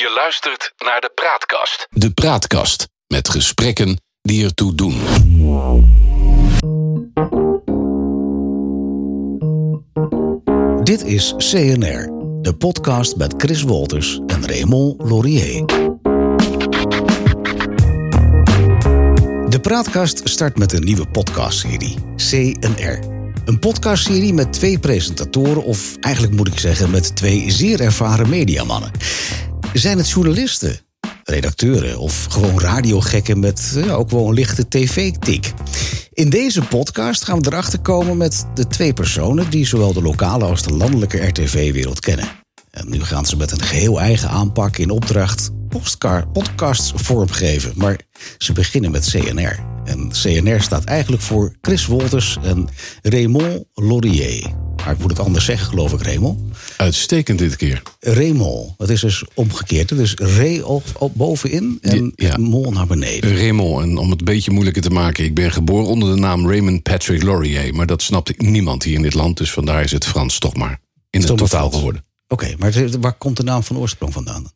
Je luistert naar de Praatkast. De Praatkast met gesprekken die ertoe doen. Dit is CNR, de podcast met Chris Wolters en Raymond Laurier. De Praatkast start met een nieuwe podcastserie, CNR. Een podcastserie met twee presentatoren, of eigenlijk moet ik zeggen met twee zeer ervaren mediamannen. Zijn het journalisten, redacteuren of gewoon radiogekken met ja, ook wel een lichte tv-tik? In deze podcast gaan we erachter komen met de twee personen die zowel de lokale als de landelijke RTV-wereld kennen. En nu gaan ze met een geheel eigen aanpak in opdracht podcasts vormgeven. Maar ze beginnen met CNR. En CNR staat eigenlijk voor Chris Wolters en Raymond Laurier. Maar ik moet het anders zeggen, geloof ik, Raymond. Uitstekend dit keer. Raymond, dat is dus omgekeerd. Dus Re op, op bovenin en Ja. Mol naar beneden. Raymond, en om het een beetje moeilijker te maken, ik ben geboren onder de naam Raymond Patrick Laurier. Maar dat snapte niemand hier in dit land, dus vandaar is het Frans toch maar in het totaal geworden. Oké, maar waar komt de naam van oorsprong vandaan?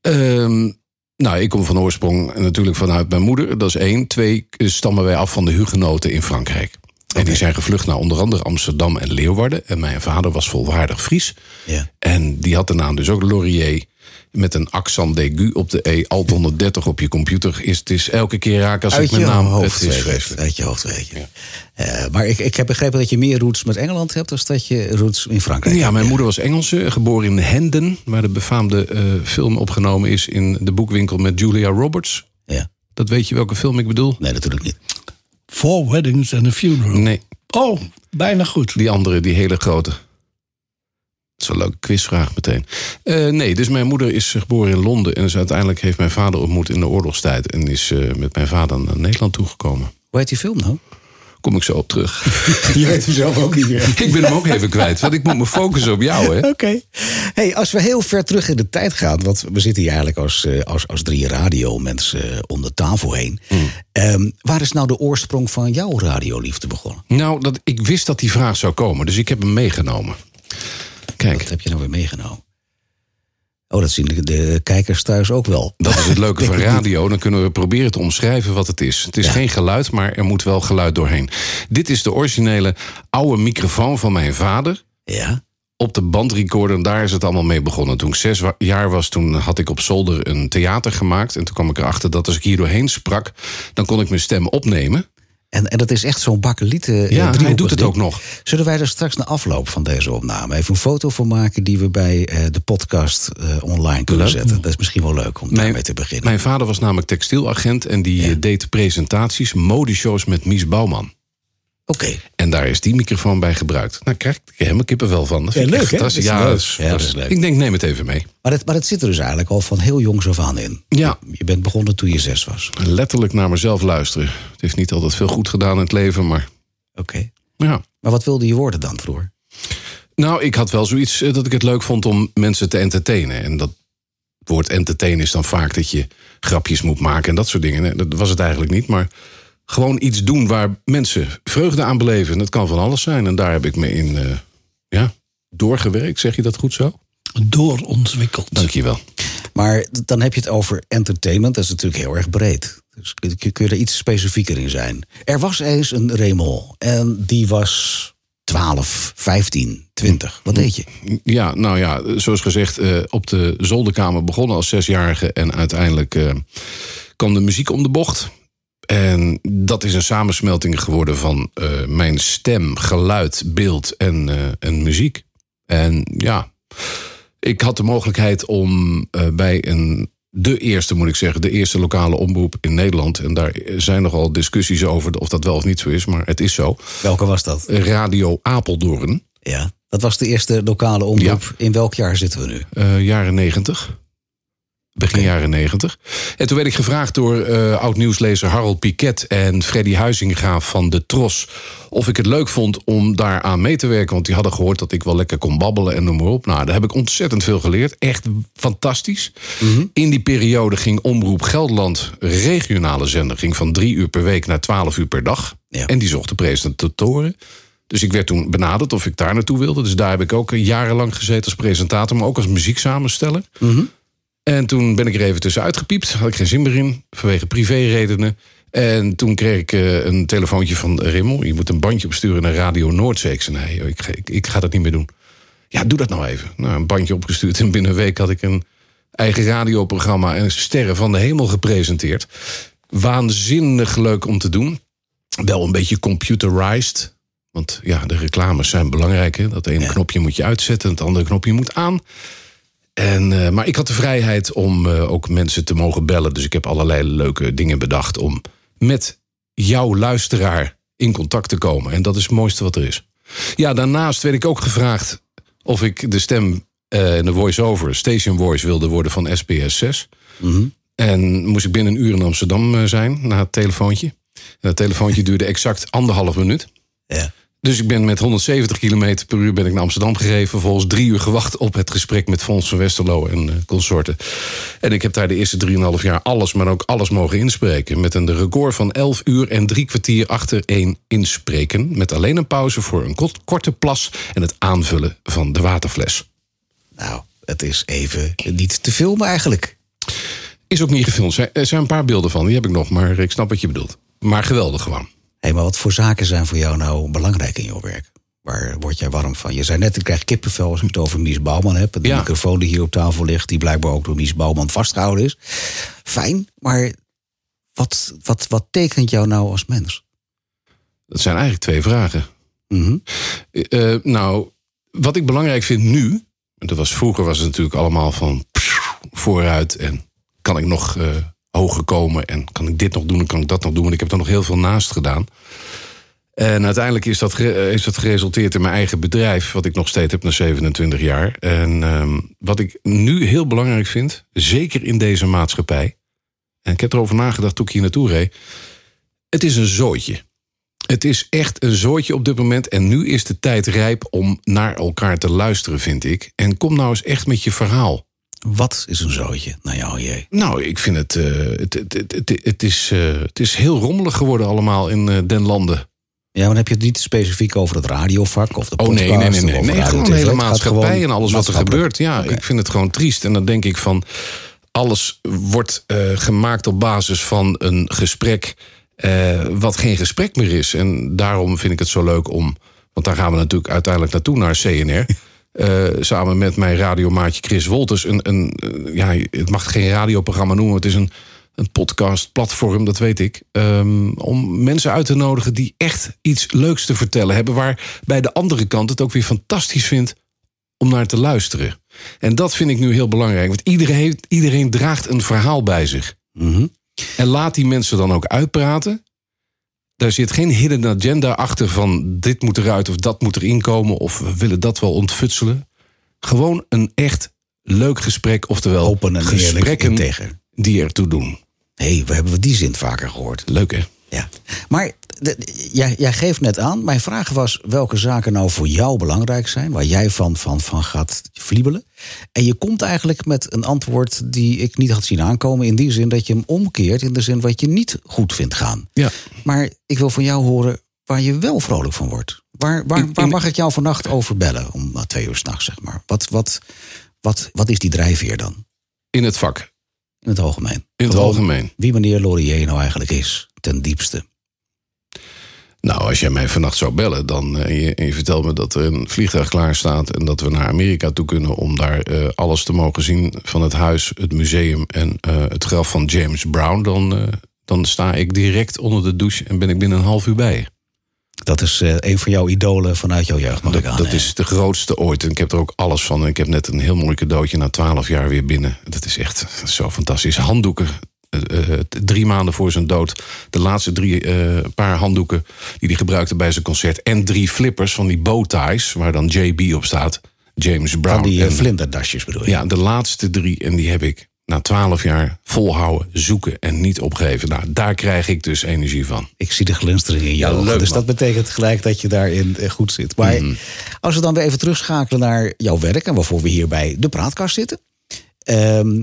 Ehm, nou, ik kom van oorsprong natuurlijk vanuit mijn moeder, dat is één. Twee, stammen wij af van de hugenoten in Frankrijk. En die zijn gevlucht naar onder andere Amsterdam en Leeuwarden. En mijn vader was volwaardig Fries. Ja. En die had de naam dus ook Laurier. Met een accent d'aigu op de E. Alt 130 op je computer. Is, het is elke keer raak als ik mijn naam... hoofd Het is vreselijk. Uit je hoofd weet je. Eh, maar ik, ik heb begrepen dat je meer roots met Engeland hebt... dan dat je roots in Frankrijk Ja, hebt. mijn moeder was Engelse, geboren in Hendon. Waar de befaamde eh, film opgenomen is in de boekwinkel met Julia Roberts. Ja. Dat weet je welke film ik bedoel? Nee, natuurlijk niet. Four Weddings and a Funeral. Nee, Oh, bijna goed. die andere, die hele grote. Dat is wel een leuke quizvraag meteen. Eh, nee, dus mijn moeder is geboren in Londen. En is uiteindelijk heeft mijn vader ontmoet in de oorlogstijd. En is eh, met mijn vader naar Nederland toegekomen. Hoe heet die film nou? Kom ik zo op terug. Je weet hem zelf ook niet meer. ik ben hem ook even kwijt. Want ik moet me focussen op jou, hè? Oké. Hey, als we heel ver terug in de tijd gaan, want we zitten hier eigenlijk als, eh, als, als drie radiomensen eh, om de tafel heen. Ehm, waar is nou de oorsprong van jouw radioliefde begonnen? Nou, dat, ik wist dat die vraag zou komen. Dus ik heb hem meegenomen. Kijk, Wat heb je nou weer meegenomen? Oh, dat zien de, de kijkers thuis ook wel. Dat is het leuke van radio. Dan kunnen we proberen te omschrijven wat het is. Het is geen geluid, maar er moet wel geluid doorheen. Dit is de originele oude microfoon van mijn vader. Ja? Op de bandrecorder, en daar is het allemaal mee begonnen. Toen ik zes jaar was, toen had ik op zolder een theater gemaakt. En toen kwam ik erachter dat als ik hier doorheen sprak... dan kon ik mijn stem opnemen. En, en dat is echt zo'n bakkelieten. eh, Ja, hij doet het ook nog. Zullen wij er straks na afloop van deze opname even een foto van maken die we bij eh, de podcast eh, online kunnen Leuk. zetten? Dat is misschien wel leuk om daarmee te beginnen. Mijn vader was namelijk textielagent en die Ja. deed presentaties, modeshows met Mies Bouwman. Oké. En daar is die microfoon bij gebruikt. Nou, krijg ik helemaal kippenvel van. Dat vind leuk, hè? fantastisch. Dat is Ja, leuk. dat is, Ja, dat is leuk. Ik denk, neem het even mee. Maar het, maar het zit er dus eigenlijk al van heel jongs af aan in. Ja. Je bent begonnen toen je zes was. Letterlijk naar mezelf luisteren. Het heeft niet altijd veel goed gedaan in het leven, maar Oké. ja. Maar wat wilde je worden dan vroeger? Nou, ik had wel zoiets eh, dat ik het leuk vond om mensen te entertainen. En dat woord entertainen is dan vaak dat je grapjes moet maken en dat soort dingen. Dat was het eigenlijk niet, maar gewoon iets doen waar mensen vreugde aan beleven. En dat kan van alles zijn. En daar heb ik me in eh, ja, doorgewerkt. Zeg je dat goed zo? Doorontwikkeld. Dankjewel. Maar dan heb je het over entertainment. Dat is natuurlijk heel erg breed. Dus kun kun je er iets specifieker in zijn. Er was eens een Raymond. En die was 12, 15, 20. Wat deed je? Ja, nou ja, zoals gezegd, eh, op de zolderkamer begonnen als zesjarige. En uiteindelijk eh, kwam de muziek om de bocht. En dat is een samensmelting geworden van eh, mijn stem, geluid, beeld en, eh, en muziek. En ja, ik had de mogelijkheid om eh, bij een, de eerste, moet ik zeggen, de eerste lokale omroep in Nederland. En daar zijn nogal discussies over of dat wel of niet zo is, maar het is zo. Welke was dat? Radio Apeldoorn, Ja. Dat was de eerste lokale omroep. In welk jaar zitten we nu? jaren negentig. Begin jaren negentig. En toen werd ik gevraagd door eh oud-nieuwslezer Harold Piquet en Freddy Huizinga van de Tros. of ik het leuk vond om daar aan mee te werken. Want die hadden gehoord dat ik wel lekker kon babbelen en noem maar op. Nou, daar heb ik ontzettend veel geleerd. Echt fantastisch. In die periode ging Omroep Gelderland, regionale zender, ging van drie uur per week naar twaalf uur per dag. Ja. En die zochten presentatoren. Dus ik werd toen benaderd of ik daar naartoe wilde. Dus daar heb ik ook jarenlang gezeten als presentator, maar ook als muzieksamensteller. En toen ben ik er even tussenuit gepiept. Had ik geen zin meer in, vanwege privéredenen. En toen kreeg ik eh, een telefoontje van Rimmel. Je moet een bandje opsturen naar Radio Noordzee. Ik zei, nee, joh, ik, ga- ik, ik ga dat niet meer doen. Ja, doe dat nou even. Nou, een bandje opgestuurd en binnen een week had ik een eigen radioprogramma... en Sterren van de Hemel gepresenteerd. Waanzinnig leuk om te doen. Wel een beetje computerized. Want ja, de reclames zijn belangrijk. Hè? Dat ene knopje moet je uitzetten, het andere knopje moet aan. En, eh, maar ik had de vrijheid om eh, ook mensen te mogen bellen. Dus ik heb allerlei leuke dingen bedacht om met jouw luisteraar in contact te komen. En dat is het mooiste wat er is. Ja, daarnaast werd ik ook gevraagd of ik de stem eh, en de voice-over, station voice, wilde worden van SBS 6. En moest ik binnen een uur in Amsterdam zijn na het telefoontje. En het telefoontje duurde exact anderhalf minuut. Ja. Dus ik ben met 170 km per uur ben ik naar Amsterdam gegeven. Vervolgens drie uur gewacht op het gesprek met Fons van Westerlo en eh, consorten. En ik heb daar de eerste 3,5 jaar alles, maar ook alles mogen inspreken. Met een record van 11 uur en drie kwartier achter één inspreken. Met alleen een pauze voor een korte plas en het aanvullen van de waterfles. Nou, het is even niet te filmen eigenlijk. Is ook niet gefilmd. Er zijn een paar beelden van, die heb ik nog, maar ik snap wat je bedoelt. Maar geweldig gewoon. Hé, maar wat voor zaken zijn voor jou nou belangrijk in jouw werk? Waar word jij warm van? Je zei net, ik krijg kippenvel als ik het over Mies Bouwman heb. De Ja. microfoon die hier op tafel ligt, die blijkbaar ook door Mies Bouwman vastgehouden is. Fijn, maar wat, wat, wat tekent jou nou als mens? Dat zijn eigenlijk twee vragen. Mhm. Eh, nou, wat ik belangrijk vind nu. en Dat was, vroeger was het natuurlijk allemaal van pssst, vooruit. En kan ik nog eh, hoger komen? En kan ik dit nog doen? En kan ik dat nog doen? En ik heb er nog heel veel naast gedaan. En uiteindelijk is dat, is dat geresulteerd in mijn eigen bedrijf. Wat ik nog steeds heb na 27 jaar. En ehm, wat ik nu heel belangrijk vind. Zeker in deze maatschappij. En ik heb erover nagedacht toen ik hier naartoe reed. Het is een zooitje. Het is echt een zooitje op dit moment. En nu is de tijd rijp om naar elkaar te luisteren, vind ik. En kom nou eens echt met je verhaal. Wat is een zootje naar jou, jee? Nou, ik vind het. eh, het, het, het, is, eh, het is heel rommelig geworden allemaal in eh, den landen. Ja, maar dan heb je het niet specifiek over het radiovak of de Oh podcast? nee, nee, nee. nee, nee radio, gewoon de hele maatschappij en alles wat er gebeurt. Ja, ik vind het gewoon triest. En dan denk ik van. Alles wordt gemaakt op basis van een gesprek. wat geen gesprek meer is. En daarom vind ik het zo leuk om. Want daar gaan we natuurlijk uiteindelijk naartoe naar CNR. Eh, samen met mijn radiomaatje Chris Wolters. Een, een, eh, ja, het mag geen radioprogramma noemen. Het is een, een podcast, platform, dat weet ik. Ehm, om mensen uit te nodigen die echt iets leuks te vertellen hebben. Waar bij de andere kant het ook weer fantastisch vindt om naar te luisteren. En dat vind ik nu heel belangrijk. Want iedereen, heeft, iedereen draagt een verhaal bij zich. Mhm. En laat die mensen dan ook uitpraten. Daar zit geen hidden agenda achter van dit moet eruit of dat moet erin komen of we willen dat wel ontfutselen. Gewoon een echt leuk gesprek, oftewel Open en gesprekken integer. die ertoe doen. Hé, hey, we hebben die zin vaker gehoord. Leuk hè? Ja. Maar jij, jij geeft net aan, mijn vraag was welke zaken nou voor jou belangrijk zijn, waar jij van, van, van gaat vliebelen. En je komt eigenlijk met een antwoord die ik niet had zien aankomen, in die zin dat je hem omkeert, in de zin wat je niet goed vindt gaan. Ja. Maar ik wil van jou horen waar je wel vrolijk van wordt. Waar, waar, waar mag ik jou vannacht over bellen? Om uh, twee uur s'nachts, zeg maar. Wat, wat, wat, wat is die drijfveer dan? In het vak. In het algemeen. In het algemeen. Wie meneer Laurier nou eigenlijk is, ten diepste. Nou, als jij mij vannacht zou bellen dan, eh, en, je, en je vertelt me dat er een vliegtuig klaar staat... en dat we naar Amerika toe kunnen om daar eh, alles te mogen zien... van het huis, het museum en eh, het graf van James Brown... Dan, dan sta ik direct onder de douche en ben ik binnen een half uur bij. Dat is eh, een van jouw idolen vanuit jouw jeugd, mag ik Dat, aan. dat is de grootste ooit. En ik heb er ook alles van. En ik heb net een heel mooi cadeautje na twaalf jaar weer binnen. Dat is echt zo fantastisch. Handdoeken. eh, eh, drie maanden voor zijn dood. De laatste drie eh, paar handdoeken die hij gebruikte bij zijn concert. En drie flippers van die bowties. Waar dan JB op staat. James Brown. Van die eh, En- vlinderdasjes bedoel je? ja, de laatste drie. En die heb ik na twaalf jaar volhouden, zoeken en niet opgeven. Nou, daar krijg ik dus energie van. Ik zie de glinstering in Ja, leuk, dus man. dat betekent gelijk dat je daarin eh, goed zit. Maar Mhm. als we dan weer even terugschakelen naar jouw werk... en waarvoor we hier bij de praatkast zitten. Ehm,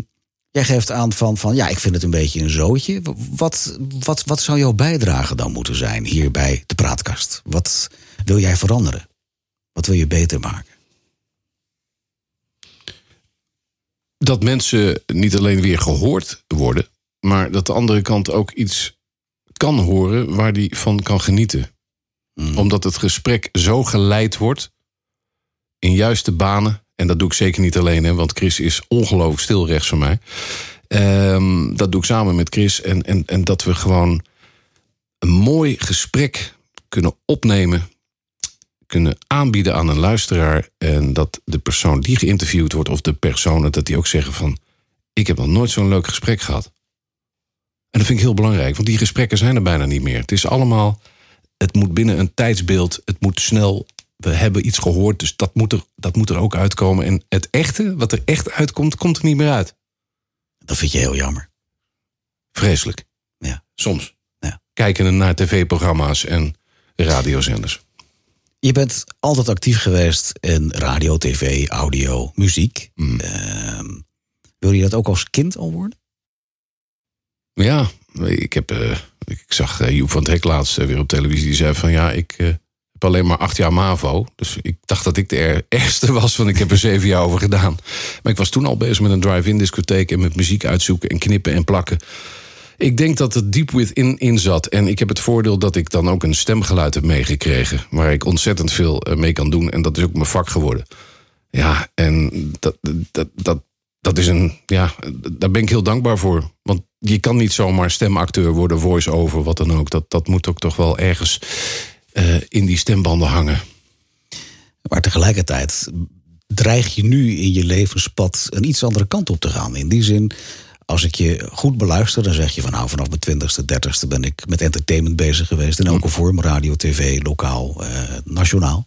jij geeft aan van, van, ja, ik vind het een beetje een zootje. Wat, wat, wat zou jouw bijdrage dan moeten zijn hier bij de praatkast? Wat wil jij veranderen? Wat wil je beter maken? Dat mensen niet alleen weer gehoord worden, maar dat de andere kant ook iets kan horen waar die van kan genieten. Omdat het gesprek zo geleid wordt in juiste banen. En dat doe ik zeker niet alleen, hè, want Chris is ongelooflijk stil rechts van mij. Ehm, dat doe ik samen met Chris. En, en, en dat we gewoon een mooi gesprek kunnen opnemen. Kunnen aanbieden aan een luisteraar. En dat de persoon die geïnterviewd wordt, of de personen, dat die ook zeggen van. Ik heb nog nooit zo'n leuk gesprek gehad. En dat vind ik heel belangrijk, want die gesprekken zijn er bijna niet meer. Het is allemaal. Het moet binnen een tijdsbeeld, het moet snel. We hebben iets gehoord, dus dat moet er, dat moet er ook uitkomen. En het echte, wat er echt uitkomt, komt er niet meer uit. Dat vind je heel jammer. Vreselijk. Ja. Soms. Ja. Kijken naar tv-programma's en radiozenders. Je bent altijd actief geweest in radio, tv, audio, muziek. Mm. Ehm, wil je dat ook als kind al worden? Ja, ik, heb, eh, ik zag eh, Joep van het Hek laatst eh, weer op televisie. Die zei van ja, ik heb alleen maar acht jaar MAVO. Dus ik dacht dat ik de er- ergste was, want ik heb er zeven jaar over gedaan. Maar ik was toen al bezig met een drive-in discotheek... en met muziek uitzoeken en knippen en plakken. Ik denk dat het deep within in zat. En ik heb het voordeel dat ik dan ook een stemgeluid heb meegekregen... waar ik ontzettend veel eh, mee kan doen. En dat is ook mijn vak geworden. Ja, en dat, dat, dat, dat is een. Ja, daar ben ik heel dankbaar voor. Want je kan niet zomaar stemacteur worden, voice-over, wat dan ook. Dat, dat moet ook toch wel ergens eh, in die stembanden hangen. Maar tegelijkertijd dreig je nu in je levenspad een iets andere kant op te gaan. In die zin, als ik je goed beluister, dan zeg je van nou, vanaf mijn twintigste, dertigste ben ik met entertainment bezig geweest. In elke vorm, radio, tv, lokaal, eh, nationaal.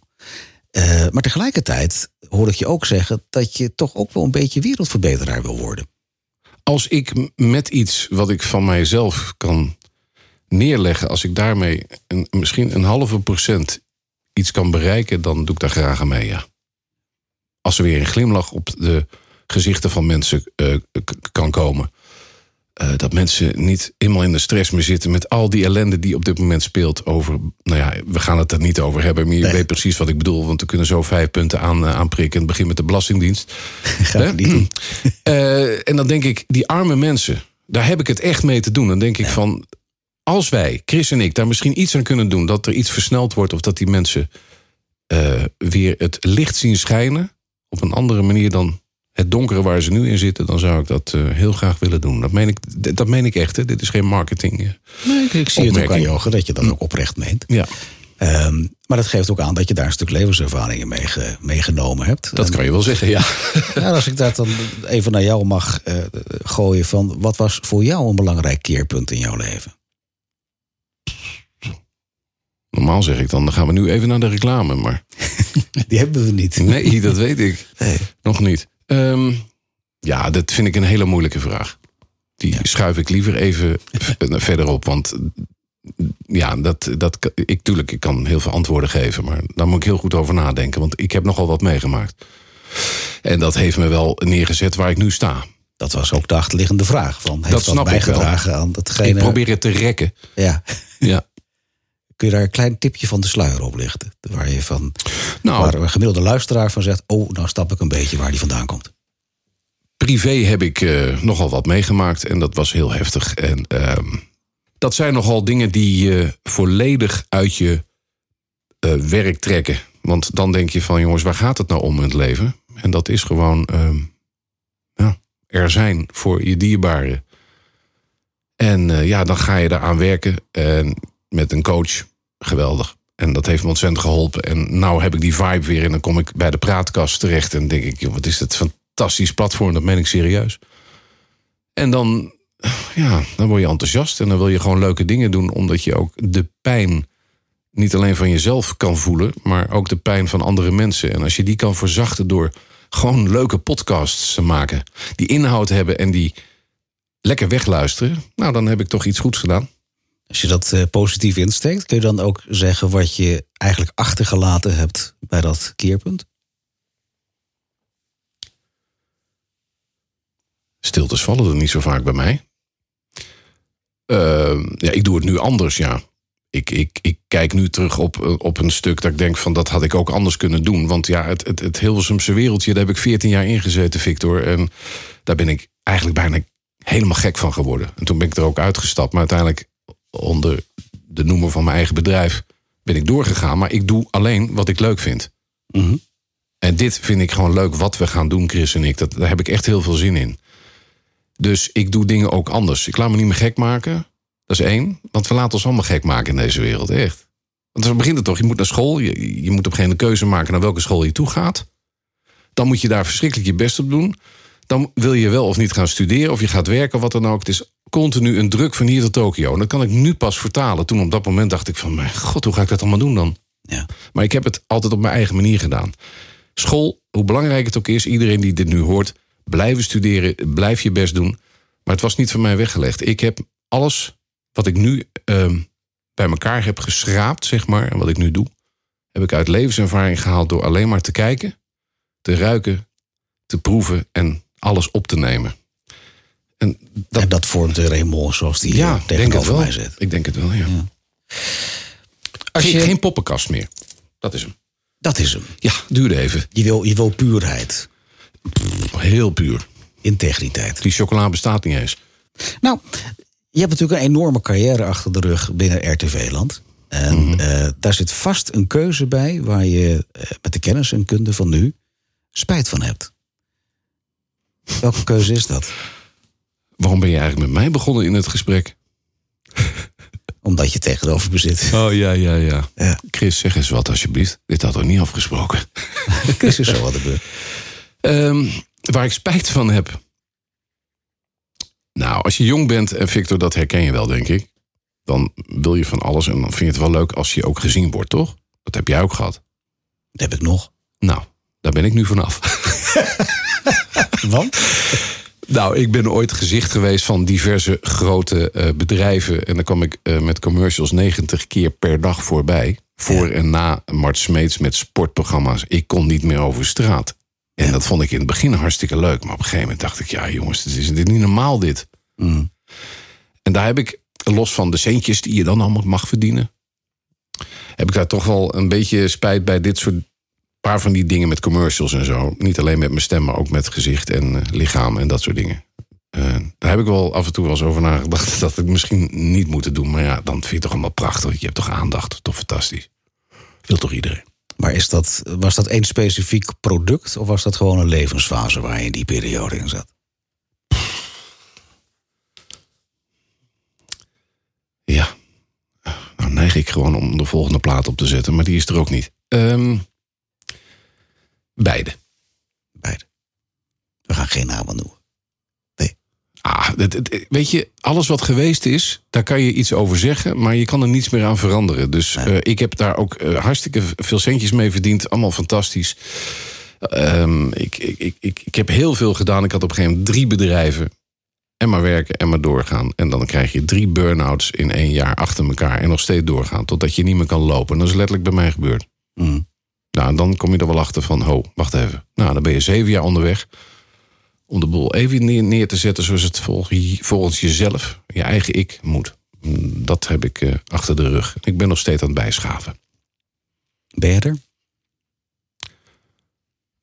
Eh, maar tegelijkertijd hoor ik je ook zeggen dat je toch ook wel een beetje wereldverbeteraar wil worden. Als ik met iets wat ik van mijzelf kan neerleggen, als ik daarmee een, misschien een halve procent iets kan bereiken, dan doe ik daar graag aan mee, ja. Als er weer een glimlach op de gezichten van mensen eh, kan komen. Eh, dat mensen niet helemaal in de stress meer zitten met al die ellende die op dit moment speelt over. Nou ja, we gaan het er niet over hebben, maar je Nee. weet precies wat ik bedoel. Want we kunnen zo vijf punten aan, eh, aanprikken. Het begint met de Belastingdienst. Ga niet doen. En dan denk ik, die arme mensen, daar heb ik het echt mee te doen. Dan denk ik van, als wij, Chris en ik, daar misschien iets aan kunnen doen, dat er iets versneld wordt of dat die mensen weer het licht zien schijnen op een andere manier dan het donkere waar ze nu in zitten, dan zou ik dat eh, heel graag willen doen. Dat meen ik, dat meen ik echt. Hè? Dit is geen marketing. eh. Nee, ik, ik zie het ook aan je ogen dat je dat ook oprecht meent. Ja, Ehm, maar dat geeft ook aan dat je daar een stuk levenservaringen mee ge- meegenomen hebt. dat En- kan je wel zeggen, ja. Ja, als ik dat dan even naar jou mag eh, gooien van wat was voor jou een belangrijk keerpunt in jouw leven? Normaal zeg ik dan, dan gaan we nu even naar de reclame. Maar Die hebben we niet. nee, dat weet ik. Nee. Nog niet. Ehm, ja, dat vind ik een hele moeilijke vraag. Die schuif ik liever even verder op. Want ja, dat, dat, ik, tuurlijk, ik kan heel veel antwoorden geven. Maar daar moet ik heel goed over nadenken. Want ik heb nogal wat meegemaakt. En dat heeft me wel neergezet waar ik nu sta. Dat was ook de achterliggende vraag. Van, heeft Dat dat, snap ik wel. bijgedragen aan datgene? Ik probeer het te rekken. ja. Ja. Kun je daar een klein tipje van de sluier op lichten? Waar je van, Nou, waar een gemiddelde luisteraar van zegt: Oh, nou stap ik een beetje waar die vandaan komt. privé heb ik eh, nogal wat meegemaakt en dat was heel heftig. En ehm, dat zijn nogal dingen die je volledig uit je eh, werk trekken. Want dan denk je van jongens, waar gaat het nou om in het leven? En dat is gewoon ehm, ja, er zijn voor je dierbaren. En eh, ja, dan ga je daaraan werken en met een coach. Geweldig. En dat heeft me ontzettend geholpen. En nou heb ik die vibe weer en dan kom ik bij de praatkast terecht en denk ik, joh, wat is het fantastisch platform, dat meen ik serieus. En dan, ja, dan word je enthousiast en dan wil je gewoon leuke dingen doen, omdat je ook de pijn niet alleen van jezelf kan voelen, maar ook de pijn van andere mensen. En als je die kan verzachten door gewoon leuke podcasts te maken, die inhoud hebben en die lekker wegluisteren, nou dan heb ik toch iets goeds gedaan. Als je dat eh, positief insteekt, kun je dan ook zeggen wat je eigenlijk achtergelaten hebt bij dat keerpunt? Stiltes vallen er niet zo vaak bij mij. Ehm, ja, ik doe het nu anders, ja. Ik, ik, ik kijk nu terug op, op een stuk dat ik denk van dat had ik ook anders kunnen doen. Want ja, het, het, het Hilversumse wereldje, daar heb ik 14 jaar ingezeten, Victor. En daar ben ik eigenlijk bijna helemaal gek van geworden. En toen ben ik er ook uitgestapt. Maar uiteindelijk onder de noemer van mijn eigen bedrijf ben ik doorgegaan. Maar ik doe alleen wat ik leuk vind. Mhm. En dit vind ik gewoon leuk wat we gaan doen, Chris en ik. Dat, daar heb ik echt heel veel zin in. Dus ik doe dingen ook anders. Ik laat me niet meer gek maken. Dat is één. Want we laten ons allemaal gek maken in deze wereld, echt. Want zo begint het toch. Je moet naar school. Je, je moet op een gegeven keuze maken naar welke school je toe gaat. Dan moet je daar verschrikkelijk je best op doen. Dan wil je wel of niet gaan studeren of je gaat werken wat dan ook. Het is continu een druk van hier tot Tokio. En dat kan ik nu pas vertalen. Toen op dat moment dacht ik van, mijn god, hoe ga ik dat allemaal doen dan? Ja. Maar ik heb het altijd op mijn eigen manier gedaan. School, hoe belangrijk het ook is, iedereen die dit nu hoort, blijven studeren, blijf je best doen. Maar het was niet van mij weggelegd. Ik heb alles wat ik nu ehm, bij elkaar heb geschraapt, zeg maar, en wat ik nu doe, heb ik uit levenservaring gehaald door alleen maar te kijken, te ruiken, te proeven en alles op te nemen. En dat, En dat vormt de zoals die ja, ja, het tegenover mij zit. Ik denk het wel, ja. Als Geen, je, geen poppenkast meer. Dat is hem. Dat is hem. Ja, duurde even. Je wil, je wil puurheid, Heel puur. integriteit. Die chocola bestaat niet eens. Nou, je hebt natuurlijk een enorme carrière achter de rug binnen RTV-land. En Mhm. eh, daar zit vast een keuze bij waar je eh, met de kennis en kunde van nu spijt van hebt. Welke keuze is dat? Waarom ben je eigenlijk met mij begonnen in het gesprek? Omdat je tegenover me zit. Oh ja, ja, ja. Ja. Chris, zeg eens wat alsjeblieft. Dit hadden we niet afgesproken. Chris is zo wat gebeurd. Ehm, waar ik spijt van heb. Nou, als je jong bent, en Victor, dat herken je wel, denk ik. Dan wil je van alles en dan vind je het wel leuk als je ook gezien wordt, toch? Dat heb jij ook gehad. Dat heb ik nog. Nou, daar ben ik nu vanaf. Want? Nou, ik ben ooit gezicht geweest van diverse grote eh, bedrijven. En dan kwam ik eh, met commercials 90 keer per dag voorbij. Voor en na Mart Smeets met sportprogramma's. Ik kon niet meer over straat. En dat vond ik in het begin hartstikke leuk. Maar op een gegeven moment dacht ik, ja jongens, dit is dit niet normaal dit. Mm. En daar heb ik, los van de centjes die je dan allemaal mag verdienen... heb ik daar toch wel een beetje spijt bij dit soort paar van die dingen met commercials en zo. Niet alleen met mijn stem, maar ook met gezicht en eh, lichaam en dat soort dingen. Eh, daar heb ik wel af en toe wel eens over nagedacht dat ik misschien niet moeten doen. Maar ja, dan vind je het toch allemaal prachtig. Je hebt toch aandacht, toch fantastisch. Wil toch iedereen? Maar is dat, was dat één specifiek product of was dat gewoon een levensfase waar je in die periode in zat? Ja. Nou neig ik gewoon om de volgende plaat op te zetten, maar die is er ook niet. Ehm, beide. Beide. We gaan geen namen noemen. Ah, het, het- weet je, alles wat geweest is, daar kan je iets over zeggen, maar je kan er niets meer aan veranderen. Dus Nee. eh, ik heb daar ook eh, hartstikke veel centjes mee verdiend, allemaal fantastisch. Ehm, ik, ik, ik, ik, ik heb heel veel gedaan. Ik had op een gegeven moment drie bedrijven. En maar werken en maar doorgaan. En dan krijg je drie burn-outs in één jaar achter elkaar. En nog steeds doorgaan. Totdat je niet meer kan lopen. En dat is letterlijk bij mij gebeurd. Mm. Nou, en dan kom je er wel achter van, ho, wacht even. Nou, dan ben je zeven jaar onderweg. Om de boel even neer, neer te zetten zoals het volgens, volgens jezelf, je eigen ik, moet. Mm, Dat heb ik eh, achter de rug. Ik ben nog steeds aan het bijschaven. Ben je er?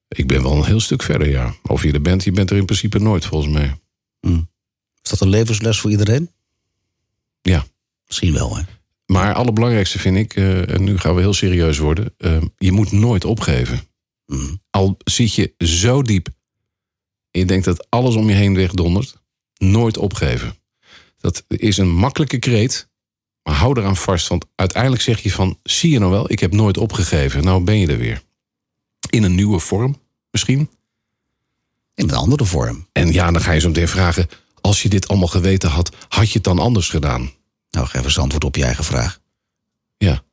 Ik ben wel een heel stuk verder, ja. Of je er bent, je bent er in principe nooit, volgens mij. Is dat een levensles voor iedereen? Ja. Misschien wel, hè? Maar het allerbelangrijkste vind ik, eh, en nu gaan we heel serieus worden... eh, je moet nooit opgeven. Mm. Al zit je zo diep... en je denkt dat alles om je heen wegdondert... nooit opgeven. Dat is een makkelijke kreet... maar hou eraan vast, want uiteindelijk zeg je van... zie je nou wel, ik heb nooit opgegeven. Nou ben je er weer. In een nieuwe vorm, misschien. In een andere vorm. En ja, dan ga je zo meteen vragen... als je dit allemaal geweten had, had je het dan anders gedaan? Nou, geef eens antwoord op je eigen vraag. Ja.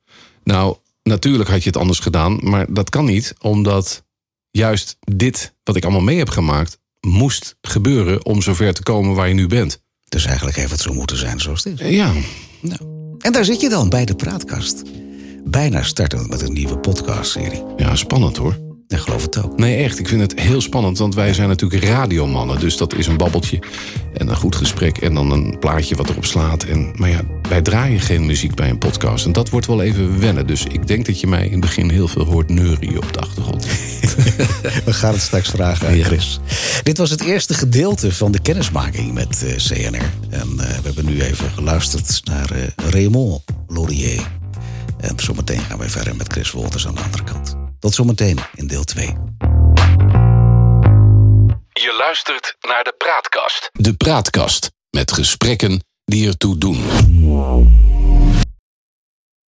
Nou, natuurlijk had je het anders gedaan, maar dat kan niet, omdat juist dit wat ik allemaal mee heb gemaakt, moest gebeuren om zover te komen waar je nu bent. Dus eigenlijk heeft het zo moeten zijn zoals het is. Ja, Nou. En daar zit je dan bij de praatkast. Bijna startend met een nieuwe podcastserie. ja spannend hoor. Ik geloof het ook. Nee, echt. Ik vind het heel spannend, want wij zijn natuurlijk radiomannen. Dus dat is een babbeltje en een goed gesprek en dan een plaatje wat erop slaat. En, maar ja, wij draaien geen muziek bij een podcast. En dat wordt wel even wennen. Dus ik denk dat je mij in het begin heel veel hoort neurien op de achtergrond. We gaan het straks vragen aan Chris. Dit was het eerste gedeelte van de kennismaking met eh, CNR. En eh, we hebben nu even geluisterd naar eh, Raymond Laurier. En zometeen gaan we verder met Chris Wolters aan de andere kant. Tot zometeen in deel 2. Je luistert naar de Praatkast. De Praatkast met gesprekken die ertoe doen.